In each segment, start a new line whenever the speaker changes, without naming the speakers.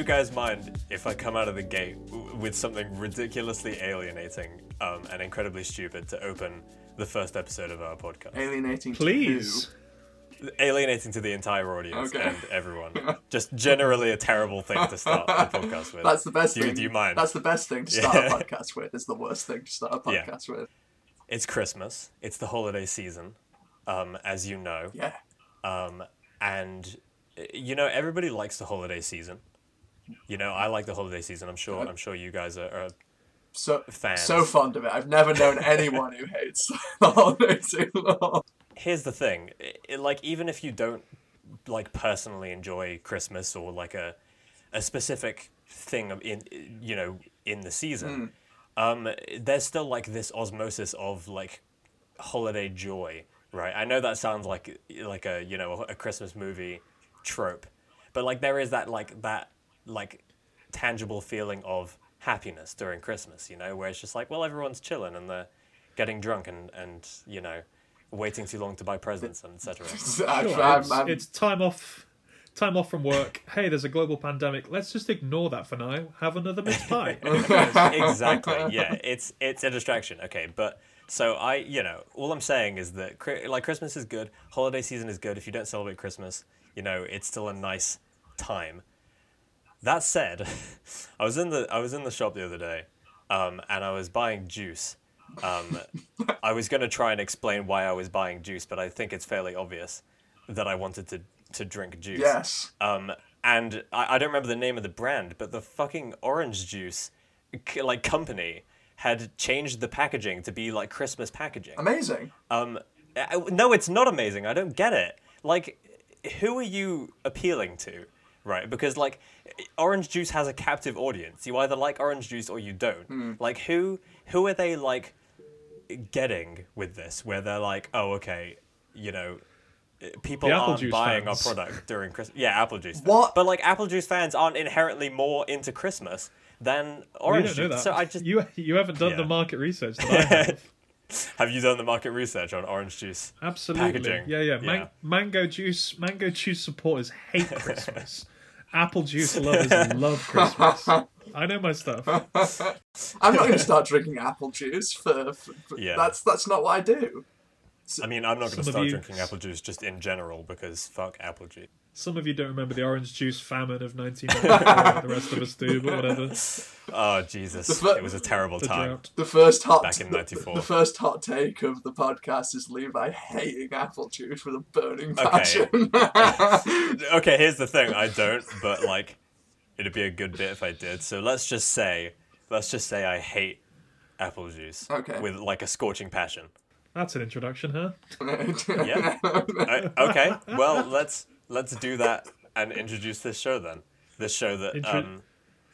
you guys mind if I come out of the gate w- with something ridiculously alienating um, and incredibly stupid to open the first episode of our podcast?
Alienating. to
Please.
Alienating to the entire audience
Okay.
and everyone. Just generally a terrible thing to start the podcast with.
That's the best
Do
thing.
do you mind?
That's the best thing to start
Yeah.
a podcast with. It's the worst thing to start a
Yeah.
podcast with.
It's Christmas. It's the holiday season, um, as you know.
Yeah.
Um, and uh, you know everybody likes the holiday season. You know I like the holiday season. I'm sure. I'm sure you guys are. are
So
Fans.
so fond of it. I've never known anyone who hates the holiday long.
here's the thing i i- like even if you don't like personally enjoy christmas or like a a specific thing in you know in the season um there's still like this osmosis of like holiday joy right i know that sounds like like a you know a christmas movie trope but like there is that like that like tangible feeling of happiness during christmas you know where it's just like well everyone's chilling and they're getting drunk and and you know waiting too long to buy presents and etc
I'm-
Sure,
I'm-
it's,
I'm-
it's time off. Time off from work. Hey, there's a global pandemic. Let's just ignore that for now. Have another mince pie.
exactly yeah it's it's a distraction okay but so i you know all i'm saying is that like christmas is good holiday season is good if you don't celebrate christmas you know it's still a nice time that said i was in the i was in the shop the other day um, and i was buying juice um, i was going to try and explain why i was buying juice but i think it's fairly obvious that i wanted to to drink juice
yes.
um, and I, I don't remember the name of the brand, but the fucking orange juice, c- like company, had changed the packaging to be like Christmas packaging.
Amazing.
Um, I- no, it's not amazing. I don't get it. Like, who are you appealing to, right? Because like, orange juice has a captive audience. You either like orange juice or you don't. Hmm. Like, who who are they like getting with this? Where they're like, oh, okay, you know. People aren't buying
fans.
our product during Christmas. Yeah, apple juice.
What?
But like, apple juice fans aren't inherently more into Christmas than
you
orange
don't know
juice.
that.
So I just
you you haven't done
Yeah.
the market research that I have.
have you done the market research on orange juice?
Absolutely.
Packaging.
Yeah, yeah. Man-
Yeah.
Mango juice. Mango juice supporters hate Christmas. Apple juice lovers love Christmas. I know my stuff.
I'm not going to start drinking apple juice for. for, for-
Yeah.
That's that's not what I do.
I mean, I'm not going to start
you-
drinking apple juice just in general because fuck apple juice.
Some of you don't remember the orange juice famine of 1994. the rest of us do, but whatever.
Oh Jesus,
fir-
it was a terrible
The
time.
drought.
The first hot
Back in 94.
The, first hot take of the podcast is Levi hating apple juice with a burning passion.
Okay. Okay, here's the thing. I don't, but like, it'd be a good bit if I did. So let's just say, let's just say I hate apple juice.
Okay.
With like a scorching passion.
That's an introduction, huh?
Yeah. I- okay. Well, let's let's do that and introduce this show then. This show that
Intro-
um,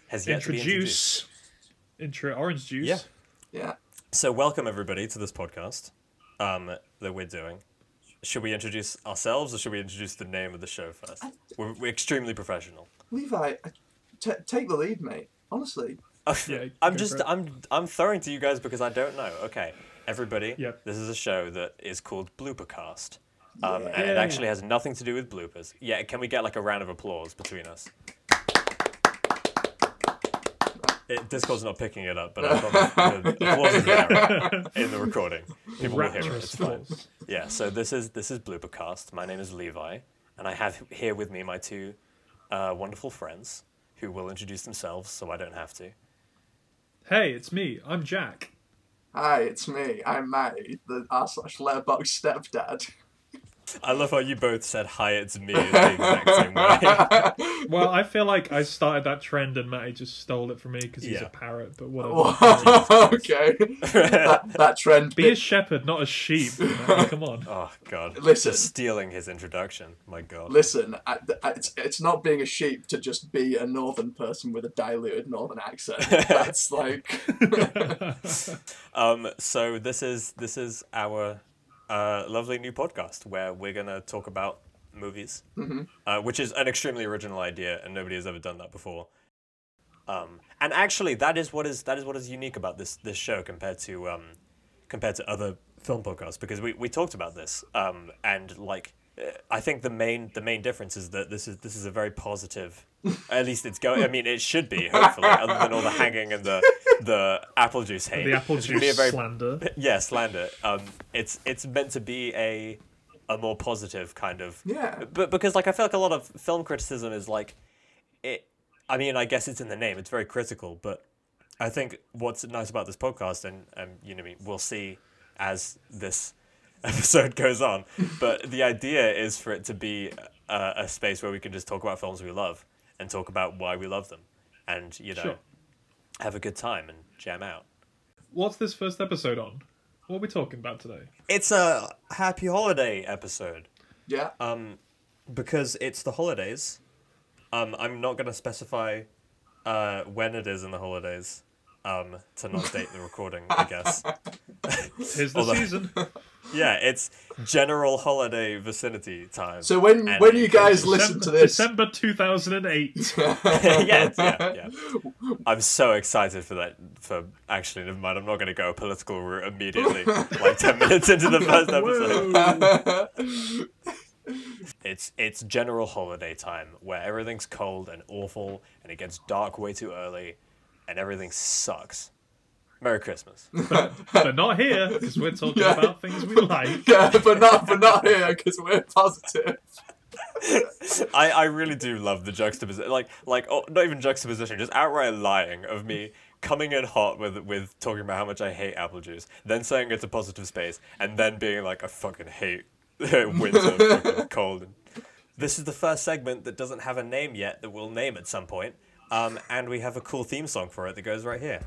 has yet to be introduced.
Introduce. Intro orange juice.
Yeah.
yeah.
So welcome everybody to this podcast um, that we're doing. Should we introduce ourselves or should we introduce the name of the show first? We're, we're extremely professional.
Levi, t- take the lead, mate. Honestly.
Yeah,
I'm just
it.
I'm I'm throwing to you guys because I don't know. Okay, everybody.
Yep.
This is a show that is called Bloopercast. Um, and it actually has nothing to do with bloopers. Yeah, can we get like a round of applause between us? It, Discord's not picking it up, but I've got the, the applause is there in the recording. People will hear it. It's fine. Yeah, so this is this is Bloopercast. My name is Levi, and I have here with me my two uh, wonderful friends who will introduce themselves, so I don't have to.
Hey, it's me. I'm Jack.
Hi, it's me. I'm Mattie, the r slash Letterboxd stepdad.
I love how you both said hi, it's me in the exact same way.
Well, I feel like I started that trend and Mattie just stole it from me because he's
Yeah.
a parrot, but whatever.
okay. that, that trend.
Be a shepherd, not a sheep. Mattie, come on.
Oh god,
Listen.
just stealing his introduction. My god.
Listen, I, I- it's, it's not being a sheep to just be a northern person with a diluted northern accent. That's like.
Um, so this is this is our uh, lovely new podcast where we're gonna talk about movies, uh, which is an extremely original idea, and nobody has ever done that before. Um, and actually, that is what is that is what is unique about this this show compared to um, compared to other film podcasts because we, we talked about this um, and like uh, I think the main the main difference is that this is this is a very positive At least it's going. I mean, it should be. Hopefully, other than all the hanging and the the apple juice hate.
The apple
It's gonna be a
juice
very
slander.
yeah slander. Um, it's it's meant to be a a more positive kind of
Yeah.
but because like I feel like a lot of film criticism is like it. I mean, I guess it's in the name. It's very critical, but I think what's nice about this podcast, and um, you know, me, we'll see as this episode goes on. But the idea is for it to be a, a space where we can just talk about films we love and talk about why we love them, and you know,
Sure.
have a good time and jam out.
What's this first episode on? What are we talking about today?
It's a happy holiday episode.
Yeah.
Um, because it's the holidays. Um, I'm not going to specify uh, when it is in the holidays. Um, to not date the recording, I guess.
Here's the
Although-
season.
Yeah, it's general holiday vicinity time.
so when
And
when you guys
goes-
listen to this,
December 2008.
yeah, yeah, yeah. I'm so excited for that. For actually, never mind. I'm not going to go a political route immediately. like ten minutes into the first episode. It's it's general holiday time where everything's cold and awful, and it gets dark way too early, and everything sucks. Merry Christmas.
but not here, because we're talking
Yeah.
about things we like.
yeah, but not but not here because we're positive.
I, I really do love the juxtaposition, like like oh, not even juxtaposition, just outright lying of me coming in hot with with talking about how much I hate apple juice, then saying it's a positive space, and then being like I fucking hate winter, fucking cold. And... This is the first segment that doesn't have a name yet that we'll name at some point, um, and we have a cool theme song for it that goes right here.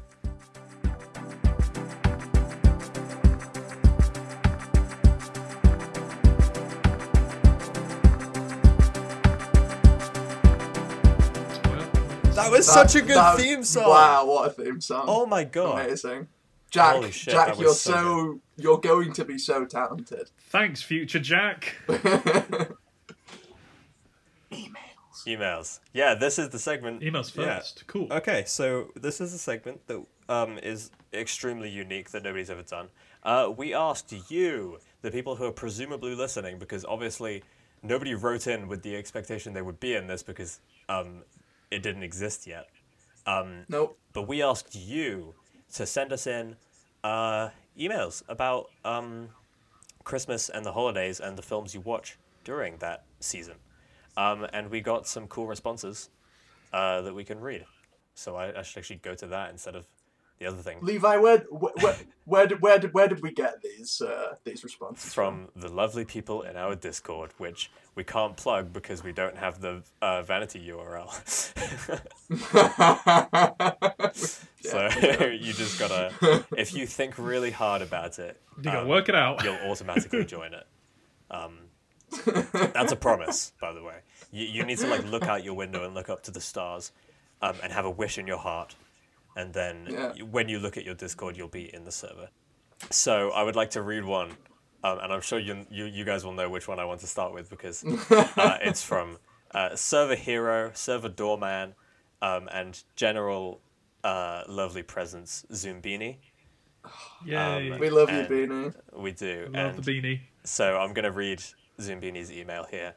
That was such a good
That-
theme song.
Wow, what a theme song!
Oh my god.
Amazing. Jack,
Holy shit,
Jack, you're
so
so, you're going to be so talented.
Thanks, future Jack.
Emails. Yeah, this is the segment.
Emails
Yeah.
first. Cool.
Okay, so this is a segment that um, is extremely unique that nobody's ever done. Uh, we asked you, the people who are presumably listening, because obviously nobody wrote in with the expectation they would be in this because um, it didn't exist yet. Um,
nope.
but we asked you to send us in uh, emails about um, Christmas and the holidays and the films you watch during that season. Um, and we got some cool responses uh, that we can read. So I, I should actually go to that instead of the other thing
Levi, where where where, where did where did where did we get these uh, these responses
from the lovely people in our Discord, which we can't plug because we don't have the uh, vanity URL. so you just gotta, if you think really hard about it,
You gotta
um,
work it out.
you'll automatically join it. Um, that's a promise, by the way. You, you need to like look out your window and look up to the stars, um, and have a wish in your heart, and then
Yeah.
y- when you look at your Discord, you'll be in the server. So I would like to read one, um, and I'm sure you, you you guys will know which one I want to start with because uh, it's from uh, Server Hero, Server Doorman, um, and General uh, Lovely Presence Zumbini.
Yay.
um,
We love you,
And-
Beanie.
We do.
Love
and
the beanie.
so I'm gonna read Zumbini's email here,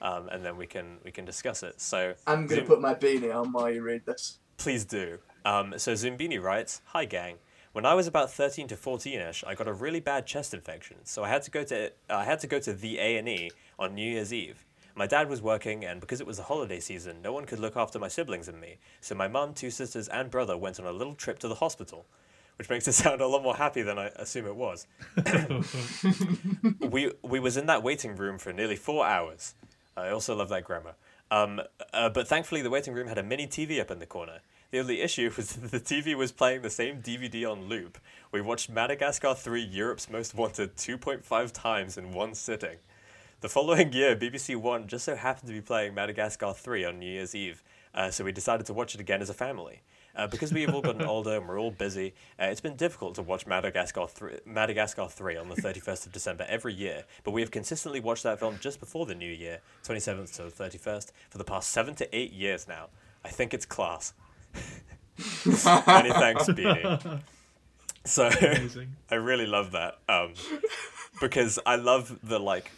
um, and then we can we can discuss it. So
I'm gonna put my beanie on while you read this.
Please do. Um, so Zumbini writes, "Hi gang. When I was about 13 to 14ish, I got a really bad chest infection, so I had to go to I had to go to the A and E on New Year's Eve. My dad was working, and because it was the holiday season, no one could look after my siblings and me. So my mum, two sisters, and brother went on a little trip to the hospital." Which makes it sound a lot more happy than I assume it was. we we was in that waiting room for nearly four hours. I also love that grammar. Um, uh, but thankfully, the waiting room had a mini TV up in the corner. The only issue was that the TV was playing the same DVD on loop. We watched Madagascar 3 Europe's Most Wanted 2.5 times in one sitting. The following year, BBC One just so happened to be playing Madagascar 3 on New Year's Eve, uh, so we decided to watch it again as a family. Uh, because we have all gotten older and we're all busy, uh, it's been difficult to watch Madagascar 3, Madagascar 3 on the 31st of December every year, but we have consistently watched that film just before the new year, 27th to the 31st, for the past seven to eight years now. I think it's class. Many thanks, Beanie. So, I really love that um, because I love the like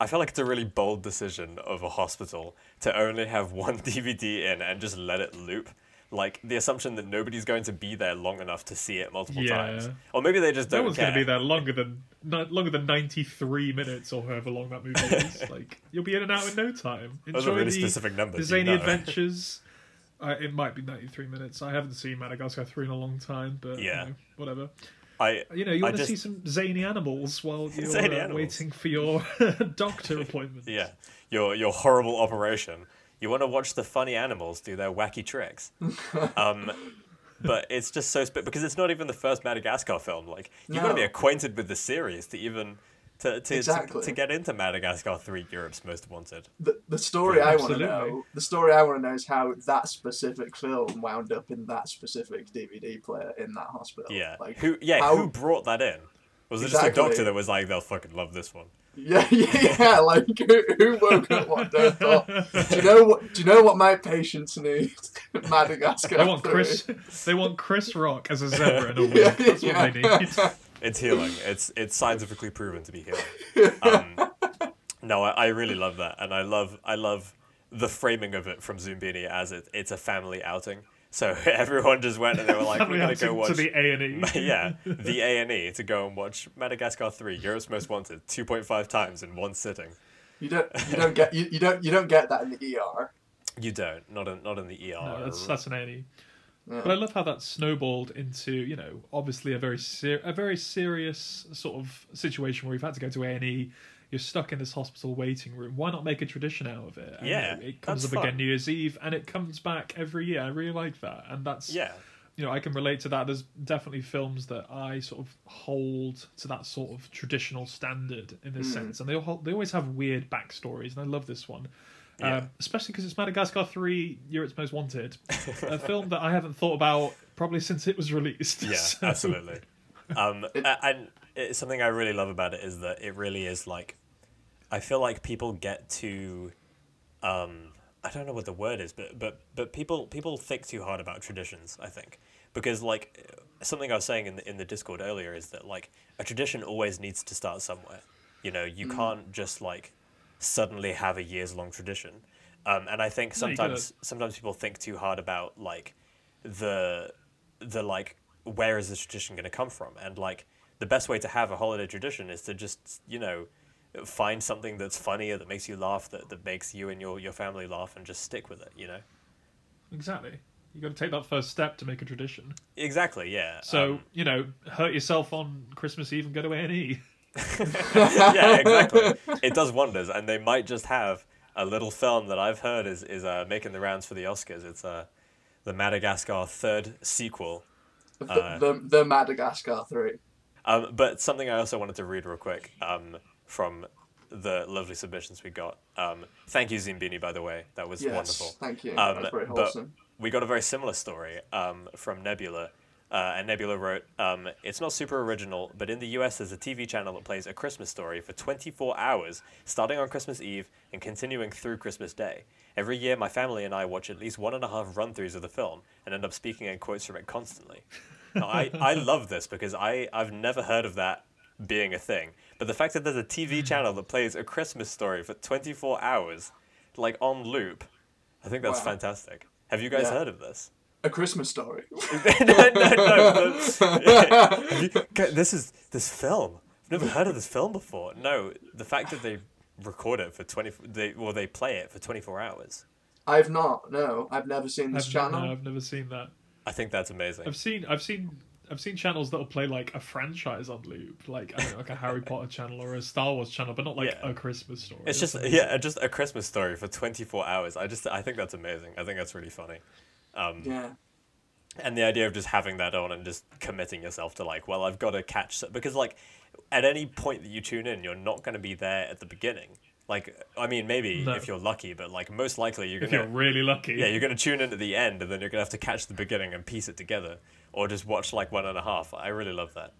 I feel like it's a really bold decision of a hospital to only have one DVD in and just let it loop. Like the assumption that nobody's going to be there long enough to see it multiple
Yeah.
times, or maybe they just
No
don't
one's going to be there longer than longer than ninety three minutes or however long that movie is. like you'll be in and out in no time. Enjoy
Those are really
the,
specific
the
numbers. you
zany
know.
adventures. Uh, it might be ninety three minutes. I haven't seen Madagascar three in a long time, but you
Yeah.
know, whatever.
I
You know, you
I
want to see some zany animals while you're uh,
animals.
waiting for your doctor appointment.
Yeah, your your horrible operation. You want to watch the funny animals do their wacky tricks. um, but it's just so sp- because it's not even the first Madagascar film. Like you've got to be acquainted with the series to even to to,
Exactly.
to to get into Madagascar Three, Europe's Most Wanted.
The, the story I want to know, the story I want to know is how that specific film wound up in that specific DVD player in that hospital.
Yeah,
like
who yeah
how-
who brought that in? Was it just a doctor that was like they'll fucking love this one?
Yeah, yeah, yeah, like who, who woke up one day and thought, do you know what? Do you know what my patients need? Madagascar.
They want
three."
Chris. They want Chris Rock as a zebra in a wig.
Yeah,
That's what they need.
It's healing. It's it's scientifically proven to be healing. Um, no, I, I really love that, and I love I love the framing of it from Zumbini as it, it's a family outing. So everyone just went and they were like, "We're gonna
outing
go watch
to the A and E.
yeah, the A and E to go and watch Madagascar Three, Europe's Most Wanted, two point five times in one sitting.
You don't. You don't get. You, you don't. You don't get that in the ER.
You don't, not in not in the ER.
No, that's that's an A and E.
Yeah.
But I love how that snowballed into you know obviously a very ser- a very serious sort of situation where we've had to go to A and E. You're stuck in this hospital waiting room. Why not make a tradition out of it? And,
Yeah,
it comes
that's
up again. New Year's Eve, and it comes back every year. I really like that, and that's
yeah,
you know I can relate to that. There's definitely films that I sort of hold to that sort of traditional standard in this sense, and they all, they always have weird backstories, and I love this one.
Yeah.
Um, especially because it's Madagascar 3, Europe's Most Wanted, a film that I haven't thought about probably since it was released.
Yeah,
So-
absolutely. Um, and it's something I really love about it is that it really is like, I feel like people get to, um, I don't know what the word is, but but but people people think too hard about traditions. I think because like something I was saying in the in the Discord earlier is that like a tradition always needs to start somewhere. You know, you can't just like suddenly have a years long tradition. Um, and I think
No,
sometimes sometimes people think too hard about like the the like where is this tradition going to come from and like the best way to have a holiday tradition is to just you know find something that's funny or that makes you laugh that, that makes you and your, your family laugh and just stick with it you know
Exactly. you got to take that first step to make a tradition.
exactly yeah
So,
Um,
you know, hurt yourself on Christmas Eve and go to A&E.
yeah exactly it does wonders and they might just have a little film that i've heard is, is uh, making the rounds for the oscars it's uh, the madagascar third sequel
The,
Uh,
the, the Madagascar 3.
Um, but something I also wanted to read real quick um, from the lovely submissions we got. Um, thank you, Zumbini, by the way. That was
Yes,
wonderful.
thank you.
Um,
That's very
but we got a very similar story um, from Nebula. Uh, and Nebula wrote, um, It's not super original, but in the US, there's a TV channel that plays A Christmas Story for 24 hours, starting on Christmas Eve and continuing through Christmas Day. Every year, my family and I watch at least one and a half run throughs of the film and end up speaking in quotes from it constantly. Now, I, I love this because I, I've never heard of that being a thing. But the fact that there's a TV hmm. channel that plays A Christmas Story for 24 hours, like on loop, I think that's
Wow.
fantastic. Have you guys
Yeah.
heard of this?
A Christmas story.
no, no, no. but- Have you- Guys, this is this film. I've never heard of this film before. No, the fact that they record it for twenty, they well, they play it for twenty four hours.
I've not. No, I've never seen this
I've,
channel.
no, I've never seen that.
I think that's amazing.
I've seen I've seen I've seen channels that'll play like a franchise on loop, like I don't know, like a Harry Potter channel or a Star Wars channel, but not like
Yeah.
a Christmas story.
It's just
amazing.
yeah, just a Christmas story for twenty four hours. I just I think that's amazing. I think that's really funny. Um,
Yeah.
and the idea of just having that on and just committing yourself to like, well, I've got to catch s- because like at any point that you tune in, you're not going to be there at the beginning. Like, I mean, maybe
No.
if you're lucky, but like most likely you're gonna
you're really lucky.
yeah you're gonna tune in at the end, and then you're gonna have to catch the beginning and piece it together, or just watch like one and a half. I really love that.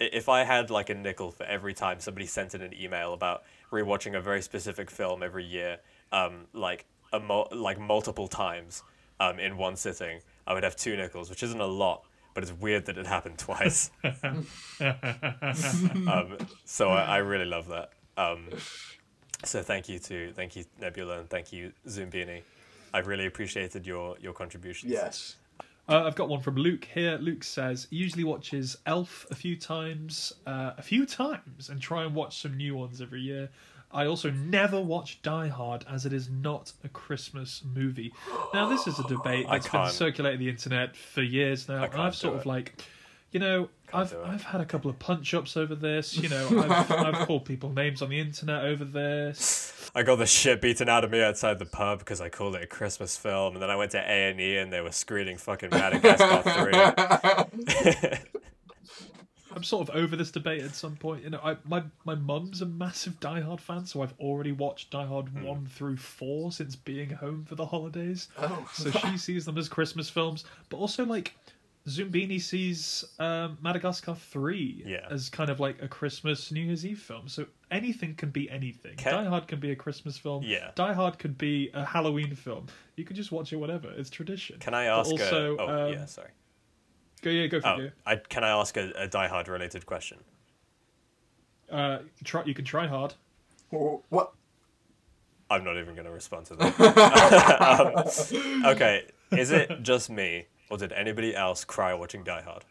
If I had like a nickel for every time somebody sent in an email about rewatching a very specific film every year, um, like a mul- like multiple times, um, in one sitting, I would have two nickels, which isn't a lot, but it's weird that it happened twice. um, so I, I really love that. Um, So thank you to thank you Nebula and thank you Zumbini. I really appreciated your your contributions.
Yes.
Uh, I've got one from Luke here. Luke says he usually watches Elf a few times, uh, a few times, and try and watch some new ones every year. I also never watch Die Hard as it is not a Christmas movie. Now, this is a debate that's been circulating the internet for years now, and I've sort of
it.
like, you know, I've. I've had a couple of punch ups over this. You know, I've, I've called people names on the internet over this.
I got the shit beaten out of me outside the pub because I called it a Christmas film, and then I went to A and E and they were screening fucking Madagascar three.
I'm sort of over this debate at some point. You know, I, my my mum's a massive Die Hard fan, so I've already watched Die Hard
Hmm.
one through four since being home for the holidays.
Oh.
So she sees them as Christmas films, but also like Zumbini sees um, Madagascar three
Yeah.
as kind of like a Christmas New Year's Eve film. So anything can be anything.
Can-
Die Hard can be a Christmas film.
Yeah.
Die Hard could be a Halloween film. You can just watch it whatever. It's tradition.
Can I
But
ask?
also,
a, oh
um,
yeah, sorry.
Go yeah, go for
Oh,
it.
I, can I ask a, a Die Hard related question?
Uh, try you can try hard.
what?
I'm not even going to respond to that. Um, okay, is it just me, or did anybody else cry watching Die Hard?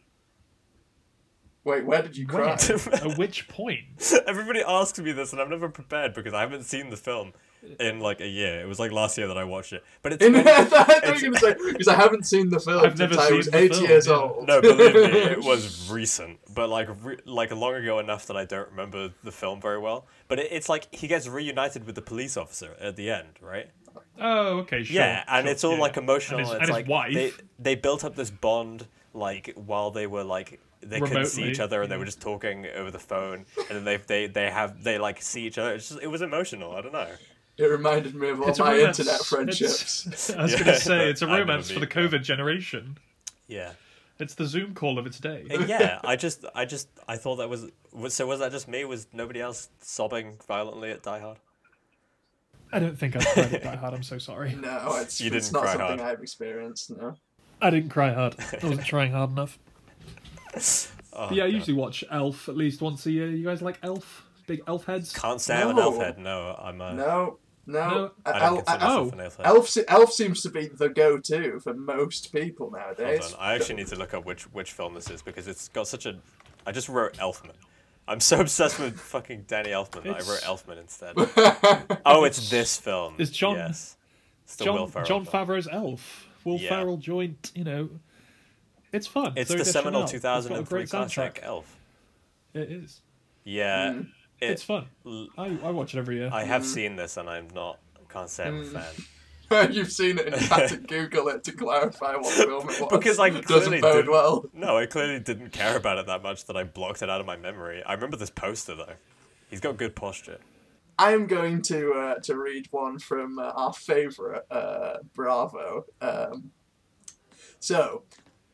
Wait, where did you cry?
At which point?
Everybody asks me this, and I'm never prepared because I haven't seen the film in like a year. It was like last year that I watched it, but it's
In,
been-
I thought you were going to say because I haven't seen the film
I've never
since I
seen
was
the
eight
film,
years
yeah.
old.
no, believe me, it was recent, but like re- like long ago enough that I don't remember the film very well. But it, it's like he gets reunited with the police officer at the end, right?
Oh, okay, sure.
yeah, and
sure,
it's all
yeah.
like emotional.
And his,
it's
and his
like
wife.
they they built up this bond like while they were like they couldn't see each other and they were just talking over the phone, and then they they they have they like see each other. It's just, it was emotional. I don't know.
It reminded me of all
It's
my
romance.
internet
It's-
friendships.
I was
Yeah,
going to say it's a
I've never
romance for the
been-
COVID generation.
Yeah.
It's the Zoom call of its day.
And yeah, I just, I just, I thought that was, was. So was that just me? Was nobody else sobbing violently at Die Hard?
I don't think I've cried at Die Hard. I'm so sorry.
No, it's,
You
it's
didn't
not
cry
something
hard.
I've experienced. No.
I didn't cry hard. I wasn't trying hard enough.
Oh,
But yeah, I usually watch Elf at least once a year. You guys like Elf? Big Elf heads?
can't say I'm an
No.
elf head. No, I'm a.
No, no.
No,
I
El-
don't consider myself
oh.
an elf head.
Elf, se- Elf seems to be the go-to for most people
Hold
nowadays.
on, I actually need to look up which which film this is because it's got such a. I just wrote Elfman. I'm so obsessed with fucking Danny Elfman that I wrote Elfman instead. oh, it's this film.
It's John-
Yes. It's the Will
John,
Ferrell
John
film.
Favreau's Elf. Will
Yeah.
Ferrell joint, you know. It's fun.
It's
Zooey
the seminal
Deschanel. It's got a
2003
great
classic
soundtrack.
Elf.
It is.
Yeah,
Mm.
it-
It's fun.
l-
I, I watch it every year.
I have seen this and I'm not. Can't say I'm a
Mm. You've seen it and you had to Google it to clarify what film it was.
Because I
doesn't
clearly
bode
didn't-
well.
No, I clearly didn't care about it that much that I blocked it out of my memory. I remember this poster though. He's got good posture.
I am going to uh, to read one from uh, our favourite uh, Bravo. Um, so,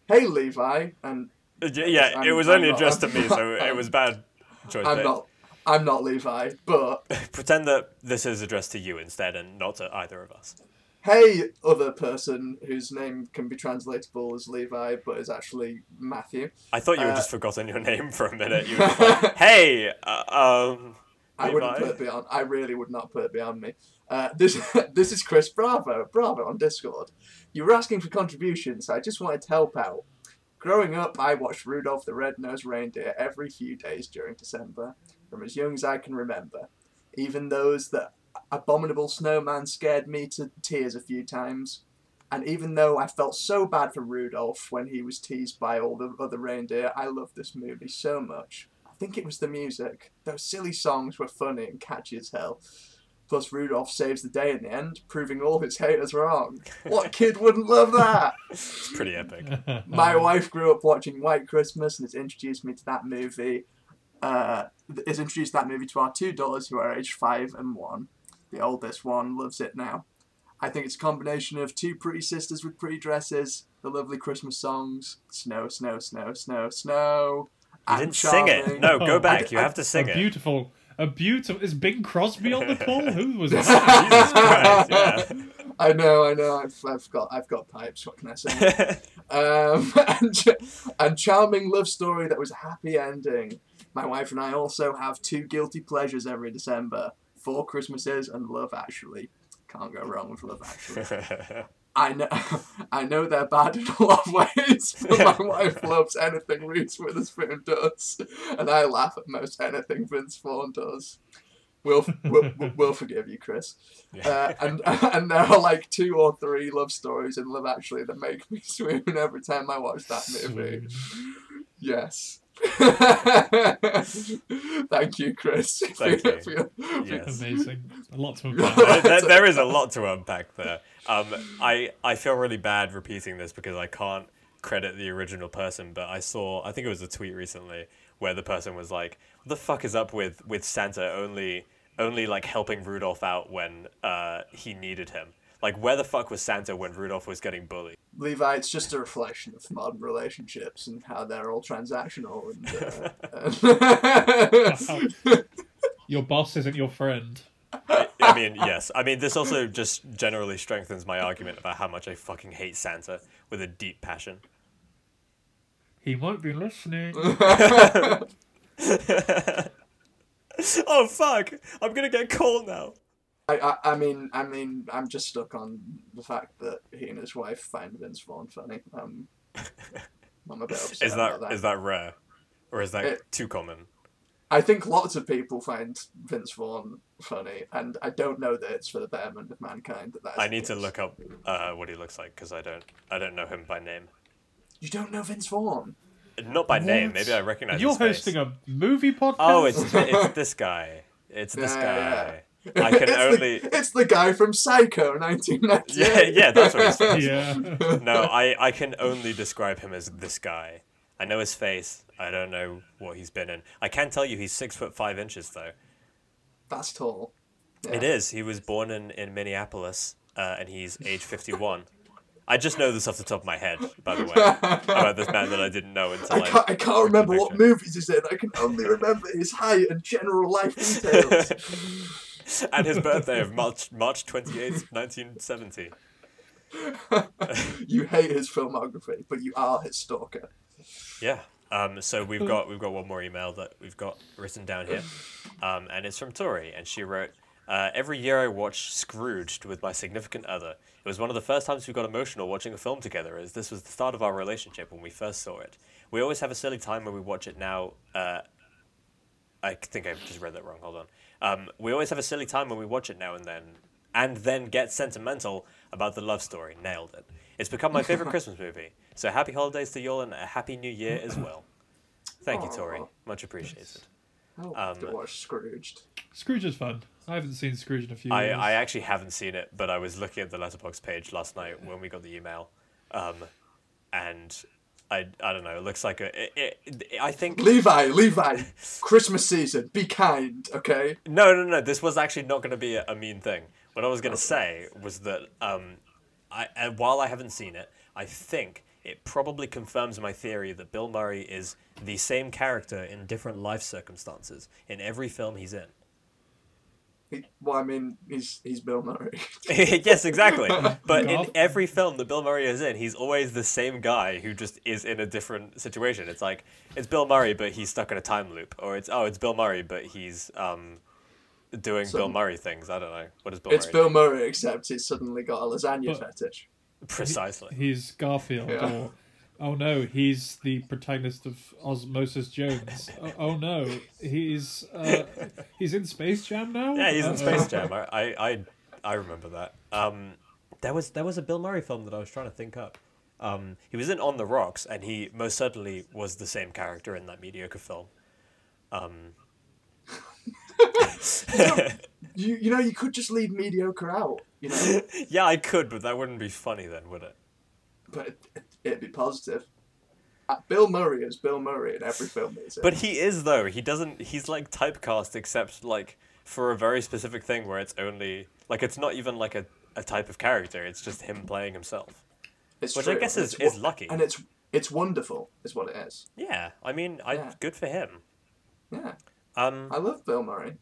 hey Levi, and
Uh, y- Yeah, it was
I'm
only
not-
addressed to me, so it was bad choice.
I'm not I'm not Levi, but
Pretend that this is addressed to you instead and not to either of us.
Hey other person whose name can be translatable as Levi but is actually Matthew.
I thought you had
Uh,
just forgotten your name for a minute. You were like, hey, uh, um,
I wouldn't put it beyond. I really would not put it beyond me. Uh, this this is Chris Bravo. Bravo on Discord. You were asking for contributions. So I just wanted to help out. Growing up, I watched Rudolph the Red-Nosed Reindeer every few days during December, from as young as I can remember. Even those that abominable snowman scared me to tears a few times. And even though I felt so bad for Rudolph when he was teased by all the other reindeer, I loved this movie so much. I think it was the music. Those silly songs were funny and catchy as hell. Plus, Rudolph saves the day in the end, proving all his haters wrong. What kid wouldn't love that?
it's pretty epic.
My wife grew up watching White Christmas and has introduced me to that movie. Uh, has introduced that movie to our two daughters who are aged five and one. The oldest one loves it now. I think it's a combination of two pretty sisters with pretty dresses, the lovely Christmas songs, snow, snow, snow, snow, snow.
You
and
didn't sing it. No, go
Oh,
back.
I-
You have to sing
a
it.
beautiful, a beautiful. Is Bing Crosby on the call? Who was it?
Jesus Christ, yeah.
I know, I know. I've, I've got, I've got pipes. What can I say? um, and, and charming love story that was a happy ending. My wife and I also have two guilty pleasures every December: Four Christmases and Love Actually. Can't go wrong with Love Actually. I know, I know they're bad in a lot of ways, but my wife loves anything Reese Witherspoon does, and I laugh at most anything Vince Vaughn does. We'll, we'll, we'll forgive you, Chris. Uh, and and there are like two or three love stories in Love Actually that make me swoon every time I watch that movie. Yes. Thank you, Chris.
Thank you.
for your-
Yes.
Amazing. A lot to
there,
unpack.
there- there is a lot to unpack there. Um, I I feel really bad repeating this because I can't credit the original person, but I saw I think it was a tweet recently where the person was like, "What the fuck is up with with Santa only only like helping Rudolph out when uh, he needed him? Like where the fuck was Santa when Rudolph was getting bullied?"
Levi, it's just a reflection of modern relationships and how they're all transactional. And, uh,
Your boss isn't your friend.
I, I mean, yes. I mean, this also just generally strengthens my argument about how much I fucking hate Santa with a deep passion.
He might be listening.
oh fuck! I'm gonna get cold now.
I, I, I mean, I mean, I'm just stuck on the fact that he and his wife find Vince Vaughn funny. Um, I'm a bit upset
Is
about
that
that.
is that rare, or is that
It-
too common?
I think lots of people find Vince Vaughn funny, and I don't know that it's for the betterment of mankind. That that's
I need to look up uh, what he looks like because I don't I don't know him by name.
You don't know Vince Vaughn?
Not by name. Maybe I recognize.
You're
his face.
hosting a movie podcast.
Oh, it's it's this guy. It's this
Yeah,
guy. I can
it's
only.
The, it's the guy from Psycho, 1998.
Yeah, yeah, that's what he says.
yeah.
No, I, I can only describe him as this guy. I know his face. I don't know what he's been in. I can tell you he's six foot five inches though.
That's tall.
It is. He was born in in Minneapolis, uh, and he's age fifty one. I just know this off the top of my head, by the way, about this man that I didn't know until
I
I.
can't, I can't remember what movies he's in. I can only remember his height and general life details.
and his birthday of March March twenty eighth, nineteen seventy.
you hate his filmography, but you are his stalker.
Yeah. Um, so we've got we've got one more email that we've got written down here, um, and it's from Tori, and she wrote, uh, "Every year I watch Scrooged with my significant other. It was one of the first times we got emotional watching a film together, as this was the start of our relationship when we first saw it. We always have a silly time when we watch it now. Uh, I think I just read that wrong. Hold on. Um, we always have a silly time when we watch it now and then, and then get sentimental about the love story. Nailed it. It's become my favorite Christmas movie. So happy holidays to you all and a happy new year as well. Thank you, Tori. Much appreciated.
I'll
Um,
to watch Scrooged.
Scrooge is fun. I haven't seen Scrooge in a few
I,
years.
I actually haven't seen it, but I was looking at the Letterboxd page last night when we got the email, um, and I I don't know. It looks like a. It, it, I think
Levi, Levi, Christmas season. Be kind, okay?
No, no, no. This was actually not going to be a, a mean thing. What I was going to say was that um, I, and while I haven't seen it, I think it probably confirms my theory that Bill Murray is the same character in different life circumstances in every film he's in.
He, well, I mean, he's he's Bill Murray.
yes, exactly. But in every film that Bill Murray is in, he's always the same guy who just is in a different situation. It's like it's Bill Murray, but he's stuck in a time loop, or it's oh, it's Bill Murray, but he's um, doing
So-
Bill Murray things. I don't know. What is Bill
it's
Murray?
Bill Murray, except he's suddenly got a lasagna
But-
fetish.
Precisely.
He's Garfield,
Yeah.
or oh no, he's the protagonist of Osmosis Jones. oh, oh no, he's uh, he's in Space Jam now.
Yeah, he's in
Uh-oh.
Space Jam. I, I, I, I remember that. Um, there was there was a Bill Murray film that I was trying to think up. Um, he was in On the Rocks, and he most certainly was the same character in that mediocre film. Um,
You you know you could just leave mediocre out, you know,
yeah, I could, but that wouldn't be funny then, would it?
but it, it, it'd be positive. Uh, Bill Murray is Bill Murray in every film he's in.
But he is though. He doesn't. He's like typecast, except like for a very specific thing where it's only like it's not even like a, a type of character. It's just him playing himself.
it's
which I guess is-
it's
is lucky.
and it's it's wonderful, is what it is.
Yeah, I mean, I
Yeah.
good for him.
Yeah,
Um,
I love Bill Murray.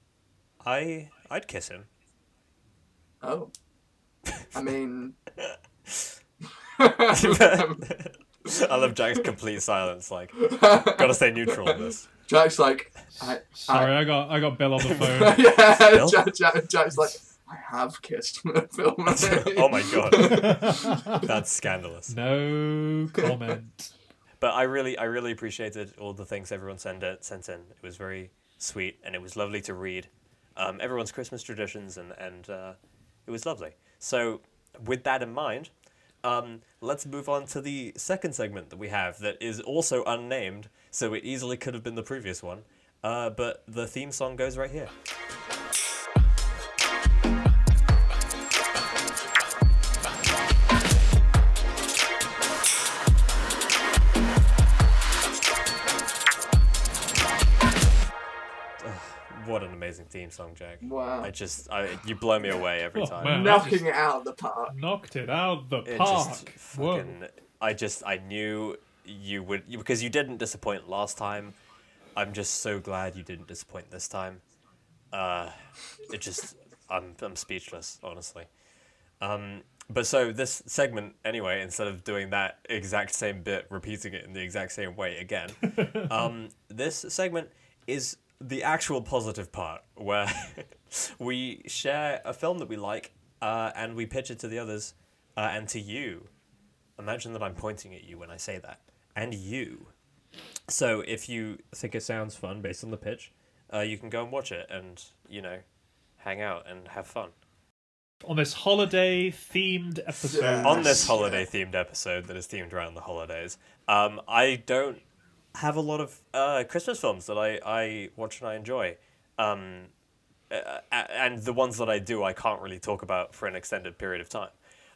I I'd kiss him.
Oh, I mean,
I love Jack's complete silence. Like, gotta stay neutral on this.
Jack's like, I,
Sorry, I got I got Bill on the phone.
yeah, Jack, Jack, Jack's like, I have kissed my film.
oh my god, that's scandalous.
no comment.
But I really, I really appreciated all the things everyone sent it, sent in. It was very sweet, and it was lovely to read um, everyone's Christmas traditions, and and uh, it was lovely. So, with that in mind, um, let's move on to the second segment that we have that is also unnamed, so it easily could have been the previous one. Uh, but the theme song goes right here. Amazing theme song, Jack.
Wow.
I just, I, you blow me away every
Oh,
time.
man.
Knocking it out of the park.
Knocked it out of the
It
park.
just fucking, I just, I knew you would, you- because you didn't disappoint last time. I'm just so glad you didn't disappoint this time. Uh, it just, I'm, I'm speechless, honestly. Um, but so this segment, anyway, instead of doing that exact same bit, repeating it in the exact same way again, um, this segment is the actual positive part where we share a film that we like uh, and we pitch it to the others uh, and to you. Imagine that I'm pointing at you when I say that. And you. So if you think it sounds fun based on the pitch, uh, you can go and watch it and, you know, hang out and have fun.
On this holiday themed episode.
Yeah.
on this holiday themed episode that is themed around the holidays, um, I don't have a lot of uh, Christmas films that I, I watch and I enjoy. Um, uh, and the ones that I do, I can't really talk about for an extended period of time.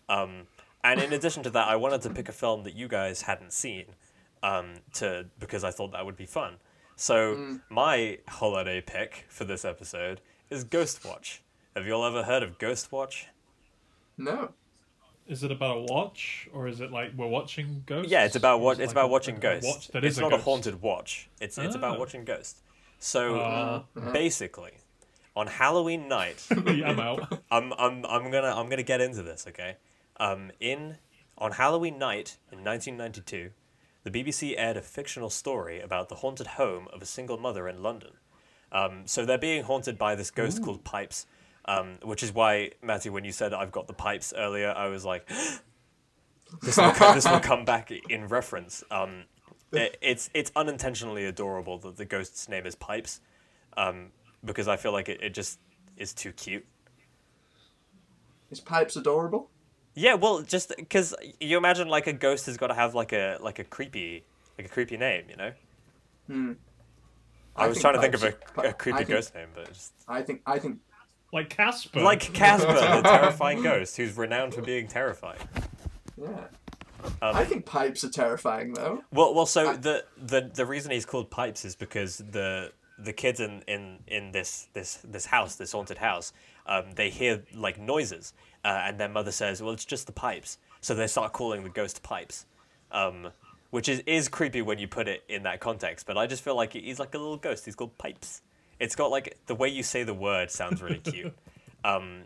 Um, and in addition to that, I wanted to pick a film that you guys hadn't seen um, to because I thought that would be fun. So my holiday pick for this episode is Ghostwatch. Have you all ever heard of Ghostwatch?
No.
Is it about a watch, or is it like we're watching ghosts?
Yeah, it's about
Or
what
is it
it's
like
about
a-
watching
a
ghosts.
watch that
it's
is
not a
ghost?
haunted watch. It's it's about
Ah.
watching ghosts. So
Uh,
basically, on Halloween night,
yeah, I'm out.
I'm I'm I'm gonna I'm gonna get into this. Okay, um, in on Halloween night in 1992, the BBC aired a fictional story about the haunted home of a single mother in London. Um, so they're being haunted by this ghost called Pipes, um, which is why Mattie, when you said I've got the pipes earlier, I was like, this will come, this will come back in reference. Um, it, it's it's unintentionally adorable that the ghost's name is Pipes, um, because I feel like it, it just is too cute.
Is Pipes adorable?
Yeah, well, just because you imagine like a ghost has got to have like a like a creepy like a creepy name, you know.
Hmm.
I, was trying to think of a, a creepy
think-
ghost name, but just
I think I think
Like Casper.
like Casper, the terrifying ghost who's renowned for being terrifying.
yeah.
Um,
I think pipes are terrifying though.
Well, well, so the, the the reason he's called Pipes is because the the kids in, in, in this, this this house, this haunted house, um, they hear like noises, uh, and their mother says, "Well, it's just the pipes." So they start calling the ghost Pipes, um, which is is creepy when you put it in that context. But I just feel like he's like a little ghost. He's called Pipes. It's got like the way you say the word sounds really cute. um,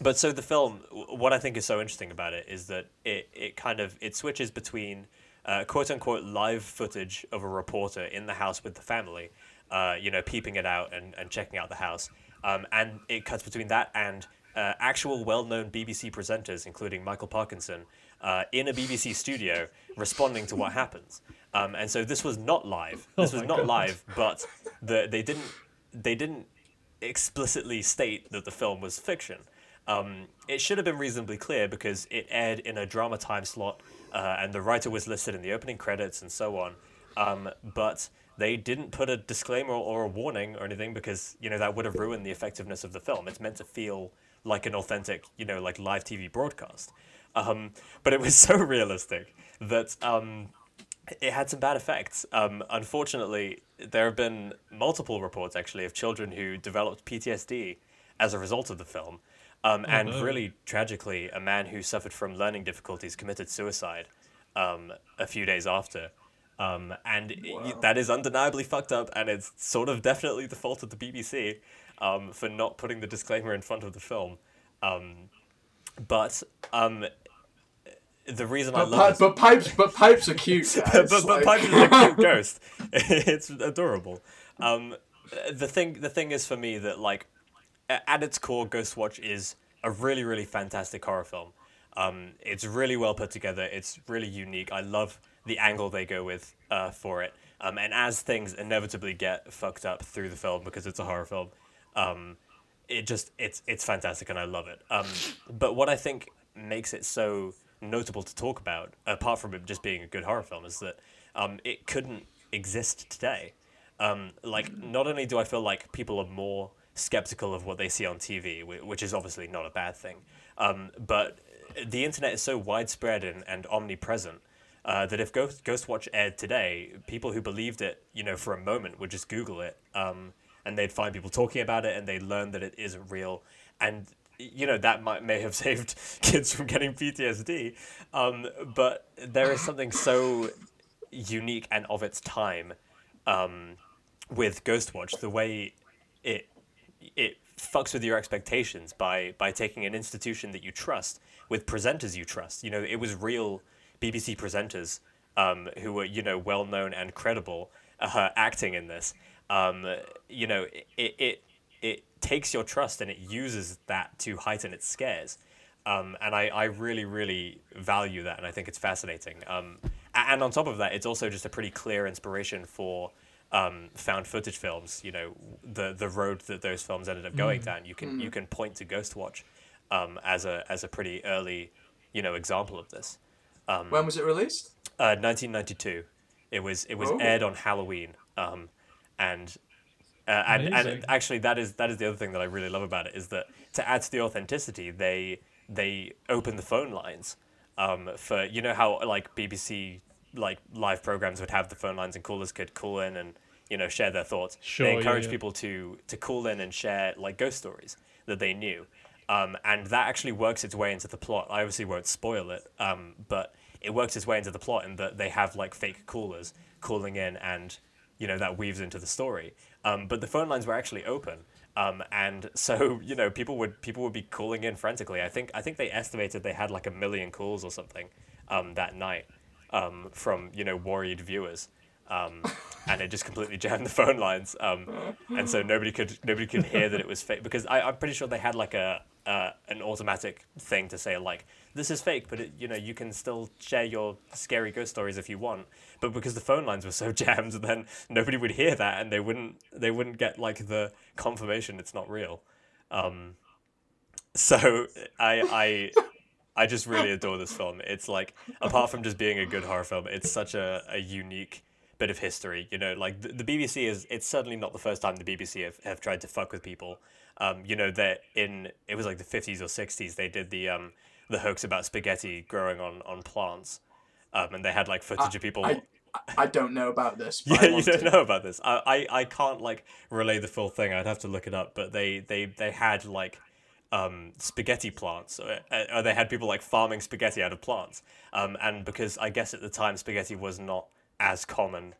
but so the film, what I think is so interesting about it is that it, it kind of it switches between uh, quote unquote live footage of a reporter in the house with the family, uh, you know, peeping it out and, and checking out the house, um, and it cuts between that and uh, actual well-known BBC presenters, including Michael Parkinson, uh, in a BBC studio responding to what happens. Um, and so this was not live. This was not
God.
live, but the they didn't they didn't explicitly state that the film was fiction. Um, it should have been reasonably clear because it aired in a drama time slot, uh, and the writer was listed in the opening credits and so on. Um, but they didn't put a disclaimer or a warning or anything because you know that would have ruined the effectiveness of the film. It's meant to feel like an authentic, you know, like live TV broadcast. Um, but it was so realistic that um, it had some bad effects. Um, unfortunately, there have been multiple reports actually of children who developed PTSD as a result of the film. Um, and
no.
really tragically, a man who suffered from learning difficulties committed suicide um, a few days after. Um, and it- that is undeniably fucked up, and it's sort of definitely the fault of the BBC um, for not putting the disclaimer in front of the film. Um, but um, the reason I love this
but pipes, but pipes are cute.
But, but
like-
Pipe is a cute ghost. it's adorable. Um, the thing, the thing is for me that like, at its core, Ghostwatch is a really, really fantastic horror film. Um, it's really well put together. It's really unique. I love the angle they go with uh, for it. Um, and as things inevitably get fucked up through the film because it's a horror film, um, it just it's it's fantastic and I love it. Um, but what I think makes it so notable to talk about, apart from it just being a good horror film, is that um, it couldn't exist today. Um, like, not only do I feel like people are more skeptical of what they see on TV, which is obviously not a bad thing, um, but the internet is so widespread and, and omnipresent uh, that if Ghost, Ghostwatch aired today, people who believed it, you know, for a moment would just Google it, um, and they'd find people talking about it, and they'd learn that it isn't real, and you know that might may have saved kids from getting PTSD, um, but there is something so unique and of its time um, with Ghostwatch, the way it it fucks with your expectations by by taking an institution that you trust with presenters you trust. You know, it was real BBC presenters um, who were you know well known and credible uh, acting in this. Um, you know, it, it it takes your trust and it uses that to heighten its scares. Um, and I, I really, really value that, and I think it's fascinating. Um, and on top of that, it's also just a pretty clear inspiration for um, found footage films. You know, the the road that those films ended up going down. You can you can point to Ghostwatch um, as a as a pretty early, you know, example of this.
when was it released?
Uh, 1992. It was it was
Oh.
aired on Halloween, um, and uh, and, and actually that is that is the other thing that I really love about it is that to add to the authenticity, they they open the phone lines um, for you know how like BBC like live programs would have the phone lines and callers could call in and you know share their thoughts.
Sure,
they
yeah,
encourage
yeah.
people to to call in and share like ghost stories that they knew. Um, and that actually works its way into the plot. I obviously won't spoil it, um, but it works its way into the plot in that they have like fake callers calling in, and you know that weaves into the story. Um, but the phone lines were actually open, um, and so you know people would people would be calling in frantically. I think I think they estimated they had like a million calls or something um, that night um, from you know worried viewers. Um, and it just completely jammed the phone lines, um, and so nobody could nobody could hear that it was fake because I, I'm pretty sure they had like a uh, an automatic thing to say like this is fake, but it, you know you can still share your scary ghost stories if you want. But because the phone lines were so jammed, then nobody would hear that, and they wouldn't they wouldn't get like the confirmation it's not real. Um, so I I I just really adore this film. It's like apart from just being a good horror film, it's such a, a unique bit of history. You know, like the, the BBC is it's certainly not the first time the BBC have, have tried to fuck with people. Um, you know, that in it was like the fifties or sixties they did the um the hoax about spaghetti growing on on plants. Um, and they had like footage of people
I, I don't know about this. But I
yeah, you don't
to.
know about this. I, I, I can't like relay the full thing. I'd have to look it up. But they they, they had like um, spaghetti plants, or, or they had people like farming spaghetti out of plants. Um, and because I guess at the time spaghetti was not as common,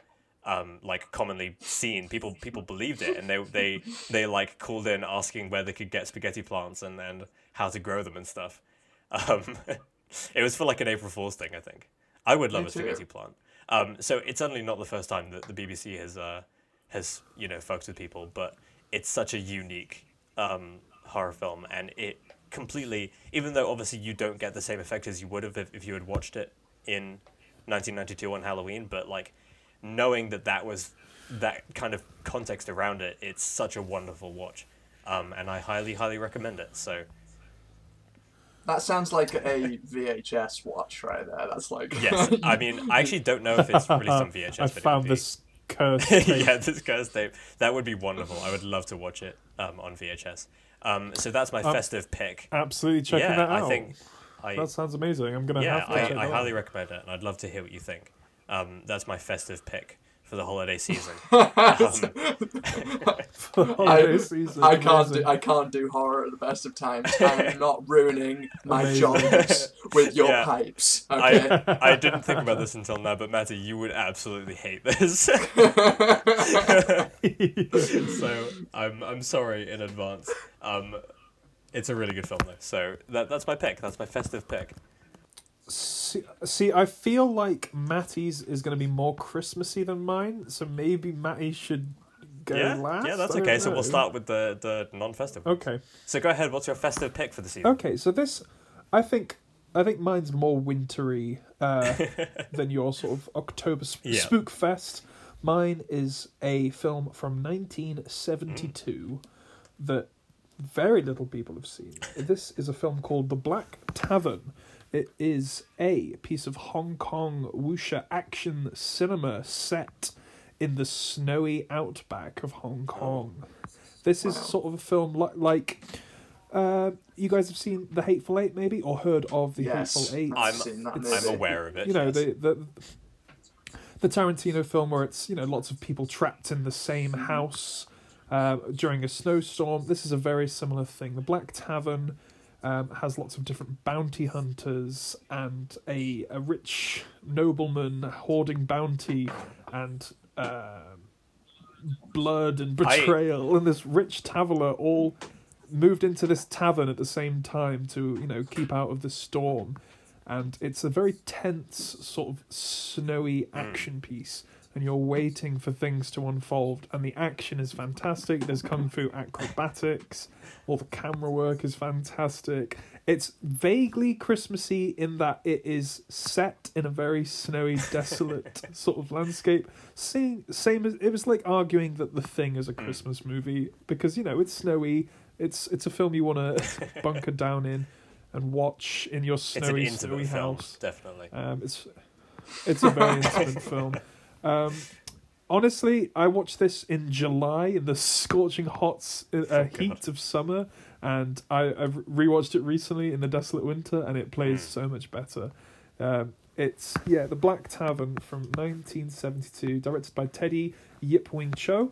um, like commonly seen, people people believed it, and they they they like called in asking where they could get spaghetti plants and and how to grow them and stuff. Um, it was for like an April Fool's thing, I think. I would love
Me
a
too.
spaghetti plant. Um, so it's certainly not the first time that the BBC has uh, has you know fucked with people, but it's such a unique um, horror film, and it completely, even though obviously you don't get the same effect as you would have if, if you had watched it in 1992 on Halloween, but like knowing that that was that kind of context around it, it's such a wonderful watch, um, and I highly highly recommend it. So
That sounds like a VHS watch right there. That's like
yes, I mean I actually don't know if it's released on VHS.
I
but
found this cursed tape.
yeah, this cursed tape. That would be wonderful. I would love to watch it um, on VHS. Um, so that's my festive pick.
Absolutely checking
yeah,
that out.
I think. I,
that sounds amazing. I'm gonna
yeah,
have to
I,
check
I
that
highly
out.
recommend it, and I'd love to hear what you think. Um, that's my festive pick for the holiday season.
Holiday
I,
season,
I can't do. I can't do horror at the best of times. I'm not ruining my
Amazing.
jobs with your
Yeah.
pipes. Okay.
I, I didn't think about this until now, but Mattie, you would absolutely hate this. so I'm I'm sorry in advance. Um, it's a really good film though. So that that's my pick. That's my festive pick.
See, see, I feel like Mattie's is going to be more Christmassy than mine, so maybe Mattie should go
yeah,
last.
yeah, that's okay. So we'll start with the the non-festive.
Okay.
So go ahead. What's your festive pick for the season?
Okay, so this, I think, I think mine's more wintry uh, than your sort of October sp-
Yeah.
spook fest. Mine is a film from 1972 that very little people have seen. This is a film called The Black Tavern. It is a piece of Hong Kong wuxia action cinema set in the snowy outback of Hong Kong. This is sort of a film li- like uh, you guys have seen The Hateful Eight, maybe, or heard of The
yes,
Hateful Eight.
I've
I'm-
seen that
I'm aware of it.
You know
yes.
the the the Tarantino film where it's you know lots of people trapped in the same house uh, during a snowstorm. This is a very similar thing. The Black Tavern um, has lots of different bounty hunters and a a rich nobleman hoarding bounty and. um blood and
I-
betrayal and this rich traveler all moved into this tavern at the same time to you know keep out of the storm and it's a very tense sort of snowy action piece and you're waiting for things to unfold and the action is fantastic. There's kung fu acrobatics. All the camera work is fantastic. It's vaguely christmassy in that it is set in a very snowy desolate sort of landscape. Same, same as it was like arguing that the thing is a christmas movie because you know it's snowy. It's it's a film you want to bunker down in and watch in your snowy snowy
film,
house.
definitely.
um, it's it's a very intimate film. Um, honestly, I watched this in July in the scorching hot uh,
Oh,
heat of summer, and I, I've rewatched it recently in the desolate winter, and it plays
Mm.
so much better. Um, it's yeah, The Black Tavern from 1972, directed by Teddy Yip Wing Cho.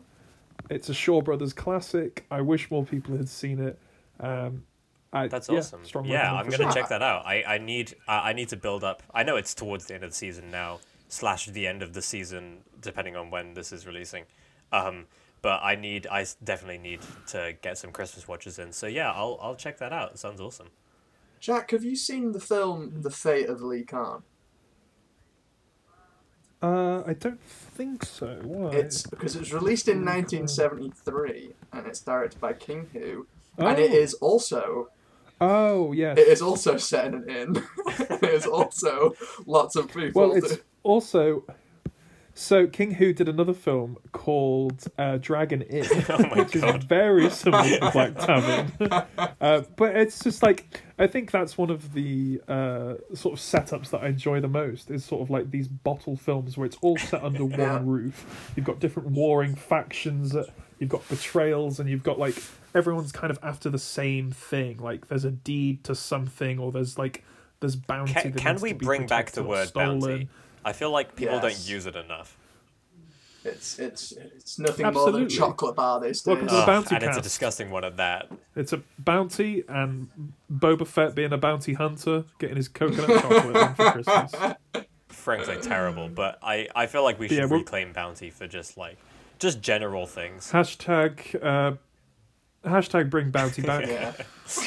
It's a Shaw Brothers classic. I wish more people had seen it. Um, I,
That's
yeah,
awesome. Yeah, I'm gonna
sure.
check that out. I, I need uh, I need to build up. I know it's towards the end of the season now, slash the end of the season, depending on when this is releasing. Um, but I need I s- definitely need to get some Christmas watches in. So yeah, I'll I'll check that out. It sounds awesome.
Jack, have you seen the film The Fate of Lee Khan?
Uh, I don't think so. Why?
It's because it was released in 1973 and it's directed by King Hu,
oh.
and it is also
Oh yes.
it is also set in an inn. it is also lots of people.
well, it's
do-
also so King Hu did another film called uh, Dragon Inn,
Oh
which
God.
is very similar to Black Tavern. uh, but it's just like I think that's one of the uh, sort of setups that I enjoy the most. Is sort of like these bottle films where it's all set under one roof. You've got different warring factions. That, you've got betrayals, and you've got like everyone's kind of after the same thing. Like there's a deed to something, or there's like there's bounty.
Can,
that
can
needs
we
to be
bring back the
or
word
stolen.
bounty? I feel like people
Yes.
don't use it enough.
it's it's it's nothing more than a
chocolate
chocolate bar these
Welcome
days.
to the
Ugh,
bounty
and it's a disgusting one at that.
It's a bounty, and Boba Fett being a bounty hunter, getting his coconut chocolate for Christmas.
Frankly, terrible. But I, I feel like we should
Yeah, we'll-
reclaim bounty for just like just general things.
Hashtag, uh, hashtag bring bounty back.
yeah.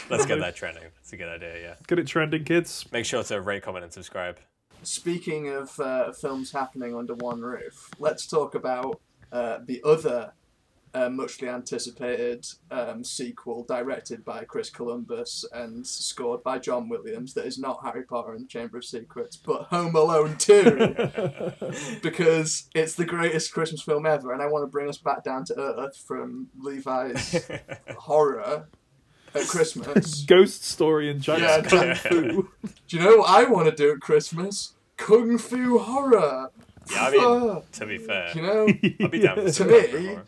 Let's get that trending. That's a good idea. Yeah.
Get it trending, kids.
Make sure to rate, comment, and subscribe.
Speaking of uh, films happening under one roof, let's talk about uh, the other uh, muchly anticipated um, sequel directed by Chris Columbus and scored by John Williams that is not Harry Potter and the Chamber of Secrets, but Home Alone 2. because it's the greatest Christmas film ever, and I want to bring us back down to earth from Levi's horror at Christmas.
Ghost story and Jack's
Yeah,
kung
Jack-
fu.
Do you know what I want to do at Christmas? Kung Fu horror.
Yeah, I mean, to be fair,
you know,
I'd be down for
To me-
horror.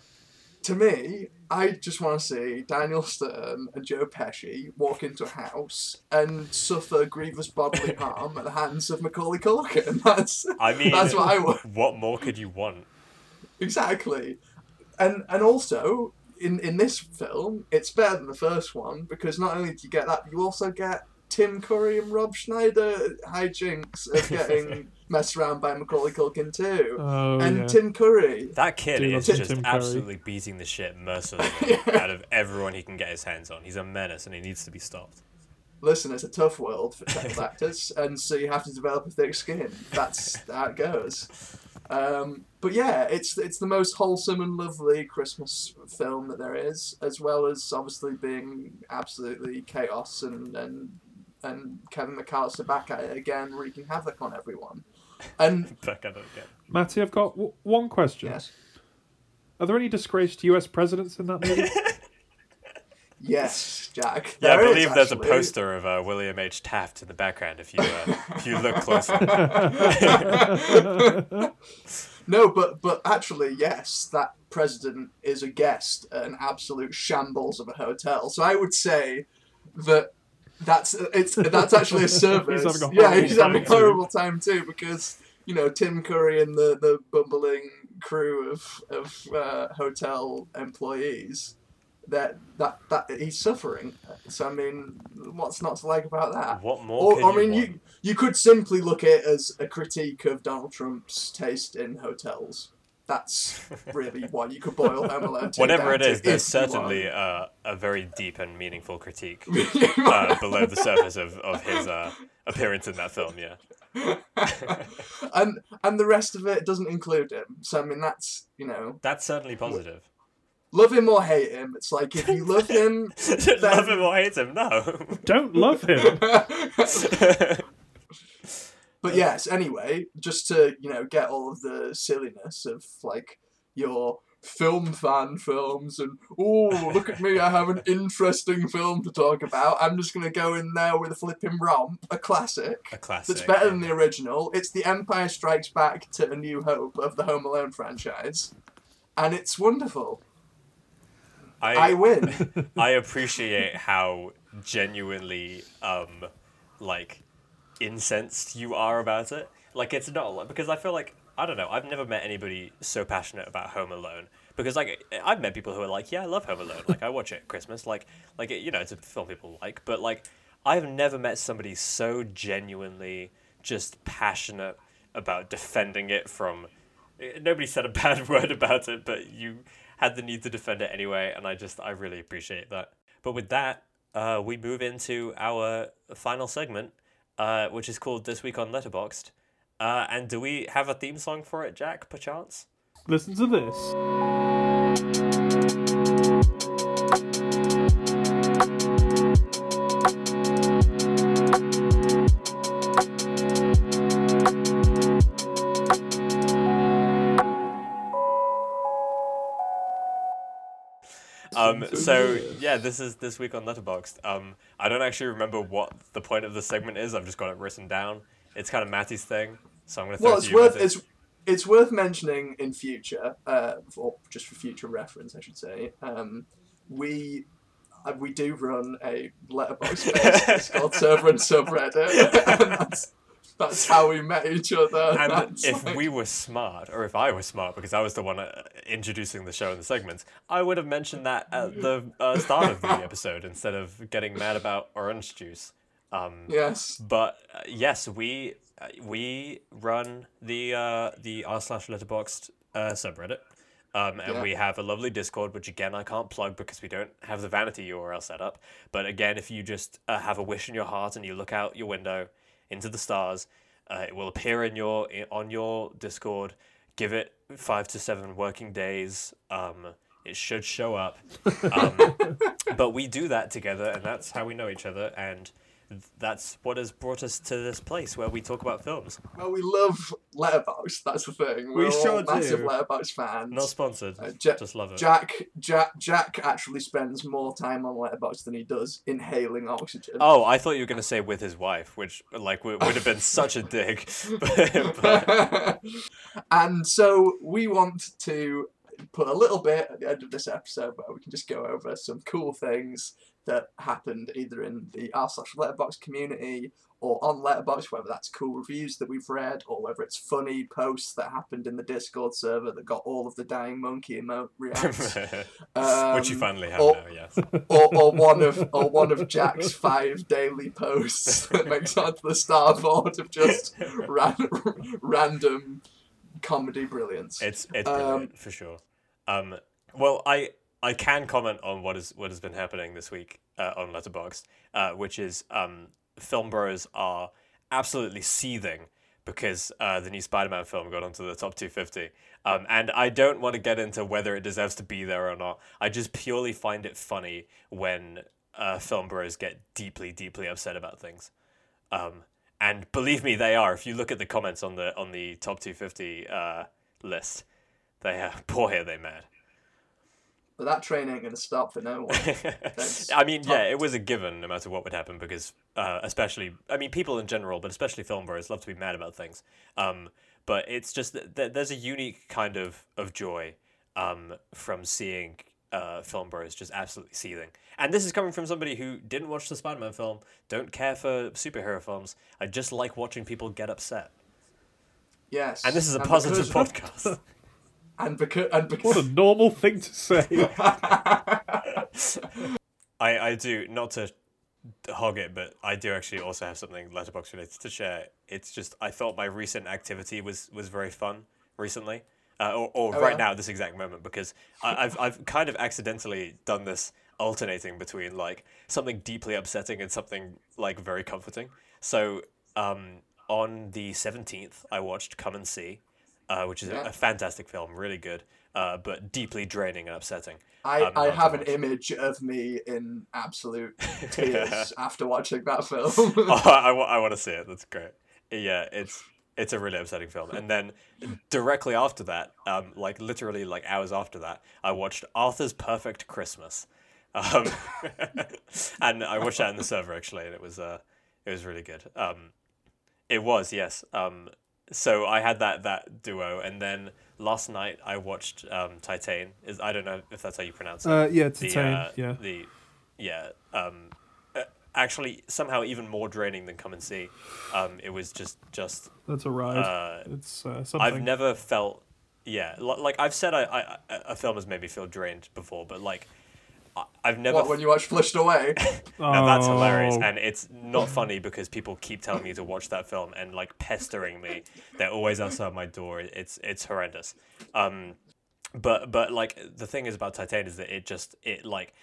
to me, I just want to see Daniel Stern and Joe Pesci walk into a house and suffer grievous bodily harm at the hands of Macaulay Culkin. That's
I mean,
that's what I want.
what more could you want?
Exactly. And and also in in this film, it's better than the first one because not only do you get that, you also get Tim Curry and Rob Schneider hijinks of getting messed around by Macaulay Culkin too.
Oh,
and
yeah.
Tim Curry,
That kid
Do
is just
Tim Curry.
absolutely beating the shit mercilessly out of everyone he can get his hands on. He's a menace and he needs to be stopped.
listen, it's a tough world for child actors, and so you have to develop a thick skin. That's how it goes. Um, but yeah, it's it's the most wholesome and lovely Christmas film that there is, as well as obviously being absolutely chaos and and and Kevin McAllister back at it again, wreaking havoc on everyone. And
Back at it again.
Mattie, I've got w- one question.
yes,
Are there any disgraced US presidents in that movie?
yes, Jack.
Yeah, I
there is,
believe there's a poster of uh, William H. Taft in the background if you uh, if you look closely.
No, but but actually, yes, that president is a guest at an absolute shambles of a hotel. So I would say that that's it's that's actually a service.
a
yeah,
horrible
he's having a
time too.
time too because you know Tim Curry and the the bumbling crew of of uh, hotel employees. That that that he's suffering. So I mean, what's not to like about that?
What more?
Or, I mean,
you,
you, you could simply look at it as a critique of Donald Trump's taste in hotels. That's really what you could boil Home Alone 2
Whatever it
to
is, there's
if you want.
certainly uh, a very deep and meaningful critique uh, below the surface of, of his uh, appearance in that film. Yeah,
and and the rest of it doesn't include him. So I mean, that's you know,
that's certainly positive.
Love him or hate him. It's like if you love him,
Love him or hate him, no.
Don't love him.
But yes, anyway, just to you know get all of the silliness of like your film fan films and oh look at me, I have an interesting film to talk about. I'm just gonna go in there with a flipping romp, a classic.
a classic.
That's better than the original. It's the Empire Strikes Back to A New Hope of the Home Alone franchise, and it's wonderful. I
I,
win.
I appreciate how genuinely um like incensed you are about it. Like it's not like because I feel like I don't know. I've never met anybody so passionate about Home Alone because like I've met people who are like, yeah, I love Home Alone. Like I watch it at Christmas. Like like it, you know, it's a film people like. But like I've never met somebody so genuinely just passionate about defending it from. Nobody said a bad word about it, but you had the need to defend it anyway, and I just I really appreciate that. But with that, uh, we move into our final segment, uh, which is called This Week on Letterboxd. Uh, and do we have a theme song for it, Jack, perchance?
Listen to this.
Um, so yeah, this is this week on Letterboxd. Um, I don't actually remember what the point of the segment is. I've just got it written down. It's kind of Mattie's thing, so I'm gonna. Throw
Well,
it
it's
you,
worth
Mattie.
it's it's worth mentioning in future, uh, or just for future reference, I should say. Um, we uh, we do run a letterbox Discord server and subreddit, and that's that's how we met each other.
And
That's
if
like-
we were smart, or if I was smart, because I was the one uh, introducing the show and the segments, I would have mentioned that at the uh, start of the episode instead of getting mad about orange juice. Um,
yes,
But uh, yes, we uh, we run the uh, the r slash Letterboxd uh, subreddit, um, and
Yeah.
we have a lovely Discord, which again I can't plug because we don't have the vanity URL set up. But again, if you just uh, have a wish in your heart and you look out your window into the stars, uh, it will appear in your on your Discord. Give it five to seven working days. Um, it should show up. Um, but we do that together, and that's how we know each other, and that's what has brought us to this place where we talk about films.
well, we love letterbox. That's the thing. We're all
sure
massive
do.
letterbox fans.
Not sponsored,
Uh, Ja-
just love it.
Jack, Jack, Jack actually spends more time on Letterbox than he does inhaling oxygen.
Oh, I thought you were gonna say with his wife, which like would, would have been such a dig. but, but
and so we want to put a little bit at the end of this episode where we can just go over some cool things that happened either in the r slash letterbox community or on letterbox whether that's cool reviews that we've read or whether it's funny posts that happened in the discord server that got all of the dying monkey emote reacts um,
which you finally have
or-
now, yes.
or, or one of or one of Jack's five daily posts that makes onto the starboard of just ran, random comedy brilliance.
It's it's
Um,
brilliant for sure. Um, well, I I can comment on what is what has been happening this week. uh, on Letterboxd, uh, which is um, film bros are absolutely seething because uh, the new Spider-Man film got onto the top 250. Um, and I don't want to get into whether it deserves to be there or not. I just purely find it funny when uh, film bros get deeply, deeply upset about things. Um, and believe me, they are. If you look at the comments on the on the top 250 uh, list, they are boy are they mad.
But that train ain't going to stop for no one.
I mean, yeah, it was a given no matter what would happen because, uh, especially, I mean, people in general, but especially film bros love to be mad about things. Um, but it's just that that there's a unique kind of, of joy um, from seeing uh, film bros just absolutely seething. And this is coming from somebody who didn't watch the Spider Man film, don't care for superhero films. I just like watching people get upset.
Yes.
And this is a
because-
positive podcast.
And because and
What a normal thing to say.
I, I do not to hog it, but I do actually also have something letterbox related to share. It's just I thought my recent activity was was very fun recently, uh, or, or
Oh,
right
yeah?
now this exact moment because I, I've I've kind of accidentally done this alternating between like something deeply upsetting and something like very comforting. So um, on the seventeenth, I watched Come and See, uh, which is
Yeah.
a, a fantastic film, really good, uh, but deeply draining and upsetting.
I,
Um,
I have an image of me in absolute tears after watching that film.
oh, I, wa- I want to see it. That's great. Yeah, it's it's a really upsetting film. And then directly after that, um, like literally like hours after that, I watched Arthur's Perfect Christmas, um, and I watched that in the server actually, and it was uh, it was really good. Um, it was yes. Um, so I had that that duo, and then last night I watched um, Titan. Is I don't know if that's how you pronounce it
Uh, yeah, Titan,
uh,
yeah.
the yeah um uh, actually somehow even more draining than come and see um it was just just
That's a ride.
uh
it's uh, something.
i've never felt yeah li- like i've said I, I a film has made me feel drained before but like I've never
what, when you watch Flushed Away?
now that's hilarious,
Oh.
and it's not funny because people keep telling me to watch that film and like pestering me. They're always outside my door. It's it's horrendous. Um, but but like the thing is about Titan is that it just it like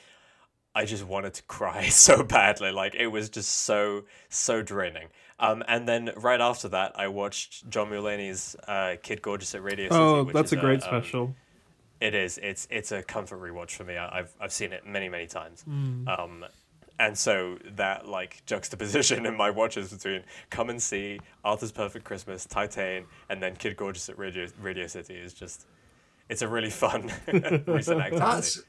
I just wanted to cry so badly. Like it was just so so draining. Um, and then right after that, I watched John Mulaney's uh, Kid Gorgeous at Radio City.
Oh,
which
that's
is
a great
um,
special.
It is. It's it's a comfort rewatch for me. I- I've I've seen it many many times.
Hmm.
Um, and so that like juxtaposition in my watches between Come and See, Arthur's Perfect Christmas, Titan, and then Kid Gorgeous at Radio Radio City is just it's a really fun recent activity.
That's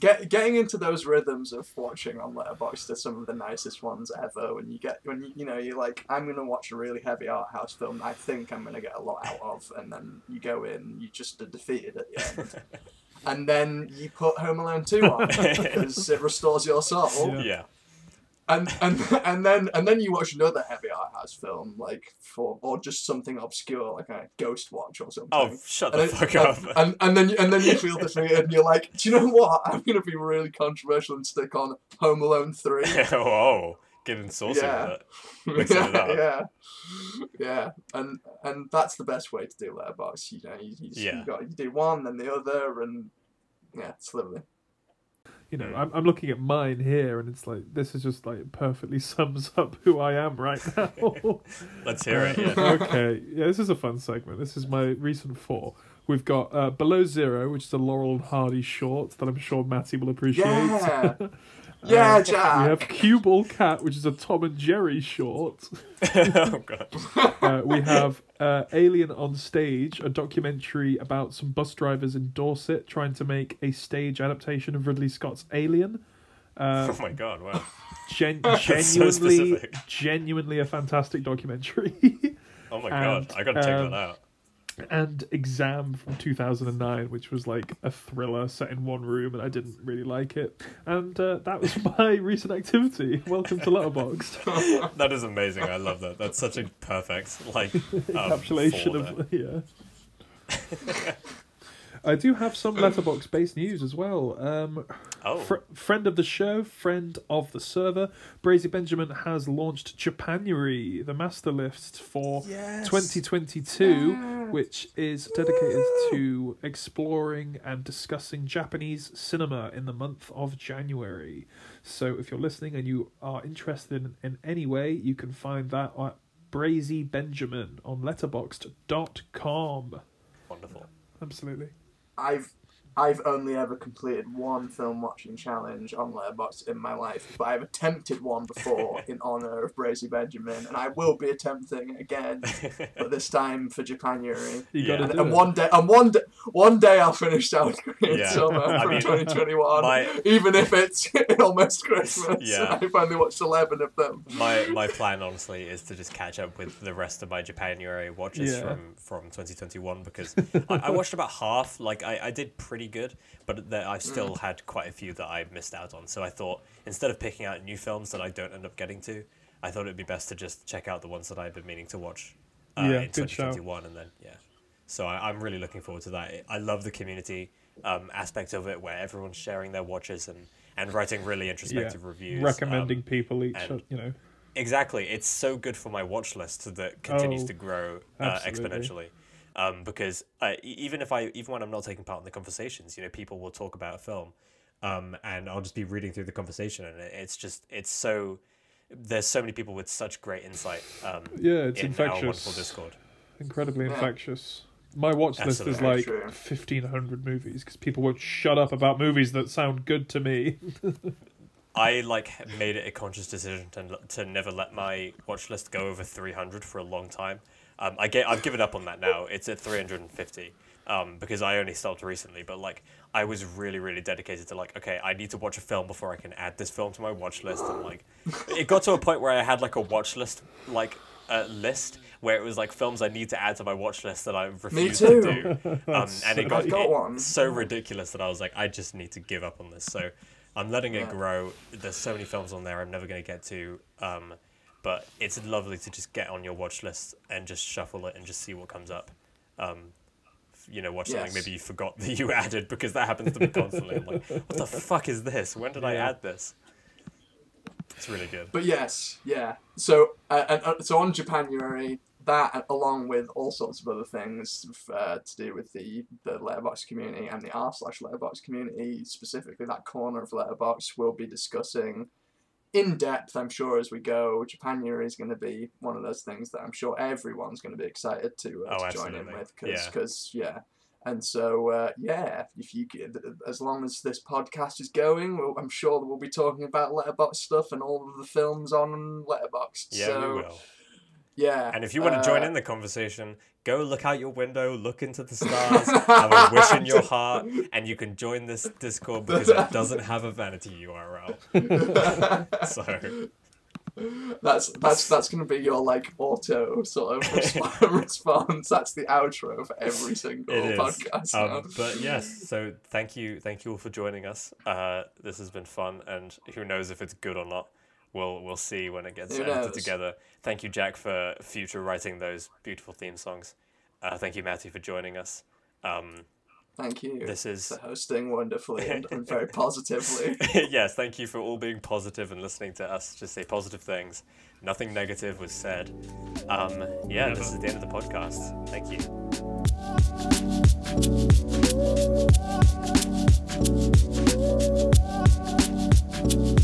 get, getting into those rhythms of watching on Letterboxd are some of the nicest ones ever. When you get when you you know you're like I'm gonna watch a really heavy art house film. I think I'm gonna get a lot out of, and then you go in, you just are defeated at the end. And then you put Home Alone 2 on because it restores your soul.
Yeah.
yeah.
And and and then and then you watch another heavy art house film like for or just something obscure like a Ghostwatch or something.
Oh, shut
and,
the
it-
fuck up.
and and then and then you feel defeated and you're like, do you know what? I'm gonna be really controversial and stick on Home Alone three.
Whoa, getting saucy
Yeah.
with it. It
yeah, yeah, and and that's the best way to do letterbox. You know, you, you,
Yeah.
you got you do one then the other, and yeah, it's lovely.
You know,
Mm.
I'm, I'm looking at mine here, and it's like this is just like perfectly sums up who I am right now.
Let's hear it. Yeah.
okay, yeah, this is a fun segment. This is my recent four. We've got uh, Below Zero, which is a Laurel and Hardy short that I'm sure Mattie will appreciate.
Yeah, yeah, Jack.
We have
Jack.
Cue Ball Cat, which is a Tom and Jerry short.
oh god.
Uh, we have uh, Alien on Stage, a documentary about some bus drivers in Dorset trying to make a stage adaptation of Ridley Scott's Alien. Uh,
Oh my god. Wow.
gen- genuinely,
specific.
genuinely a fantastic documentary.
Oh my
And,
god. I gotta check
um,
that out.
And Exam from 2009, which was like a thriller set in one room, and I didn't really like it. And uh, that was my recent activity. Welcome to Letterboxd.
That is amazing. I love that. That's such a perfect like um,
Encapsulation of yeah. I do have some letterbox based news as well. Um,
Oh.
fr- friend of the show, friend of the server, Brazy Benjamin has launched Japanuary, the master list for 2022, which is dedicated to exploring and discussing Japanese cinema in the month of January. So if you're listening and you are interested in, in any way, you can find that at Brazy Benjamin on letterboxd.com.
Wonderful.
Absolutely.
I've I've only ever completed one film watching challenge on Letterboxd in my life, but I've attempted one before in honor of Brazy Benjamin, and I will be attempting again, but this time for Japanuary.
You
Yeah.
gotta
And,
do
and one day, and one day, one day I'll finish South Korean
Yeah.
summer
I
from
mean,
2021,
my-
even if it's almost Christmas.
Yeah.
I've only watched 11 of them.
my my plan honestly is to just catch up with the rest of my Japanuary watches
Yeah.
from from 2021 because I, I watched about half. Like I, I did pretty good, but there, I still had quite a few that I missed out on. So I thought instead of picking out new films that I don't end up getting to, I thought it'd be best to just check out the ones that I've been meaning to watch uh,
Yeah,
in
good shout.
2021, and then yeah. So I, I'm really looking forward to that. I love the community um, aspect of it, where everyone's sharing their watches and, and writing really introspective reviews, um,
recommending people each,
and-
you know.
Exactly. It's so good for my watch list that continues
Oh,
to grow uh, exponentially. Um, because uh, e- even if I, even when I'm not taking part in the conversations, you know, people will talk about a film, um, and I'll just be reading through the conversation, and it's just, it's so. There's so many people with such great insight. Um,
Yeah, it's
in our wonderful
infectious.
Discord.
Incredibly infectious. My watch list is like
True.
1500 movies because people won't shut up about movies that sound good to me.
I like made it a conscious decision to to never let my watch list go over 300 for a long time. Um, I get I've given up on that now. It's at 350 um, because I only stopped recently. But like I was really really dedicated to like okay I need to watch a film before I can add this film to my watch list and like it got to a point where I had like a watch list like uh, list where it was like films I need to add to my watch list that I refused
too.
to do. Um, and it got,
got
it- so ridiculous that I was like, I just need to give up on this. So I'm letting it
Yeah.
grow. There's so many films on there I'm never going to get to. Um, but it's lovely to just get on your watch list and just shuffle it and just see what comes up. Um, you know, watch something maybe you forgot that you added because that happens to me constantly. I'm like, what the fuck is this? When did I add this? It's really good.
But yes, yeah. So, uh, and, uh, so on Japanuary, that uh, along with all sorts of other things uh, to do with the the letterbox community and the r slash letterbox community, specifically that corner of letterbox, we'll be discussing in depth. I'm sure as we go. Japanuary is going to be one of those things that I'm sure everyone's going to be excited to, uh,
Oh,
to join in with because
Yeah.
yeah. And so, uh, yeah, if you as long as this podcast is going, well, I'm sure that we'll be talking about Letterbox stuff and all of the films on Letterbox.
Yeah,
so,
we will.
Yeah.
And if you want to join
uh,
in the conversation, go look out your window, look into the stars, have a wish in your heart, and you can join this Discord because it doesn't have a vanity URL. So
that's that's that's going to be your like auto sort of response. That's the outro for every single
it is.
podcast.
Um, but yes, so thank you, thank you all for joining us. Uh, this has been fun, and who knows if it's good or not we'll we'll see when it gets edited together. Thank you, Jack, for future writing those beautiful theme songs. Uh, thank you, Matthew, for joining us. Um,
thank you.
This is
for hosting wonderfully and, and very positively.
yes, thank you for all being positive and listening to us just say positive things. Nothing negative was said. Um, yeah, Never. this is the end of the podcast. Thank you.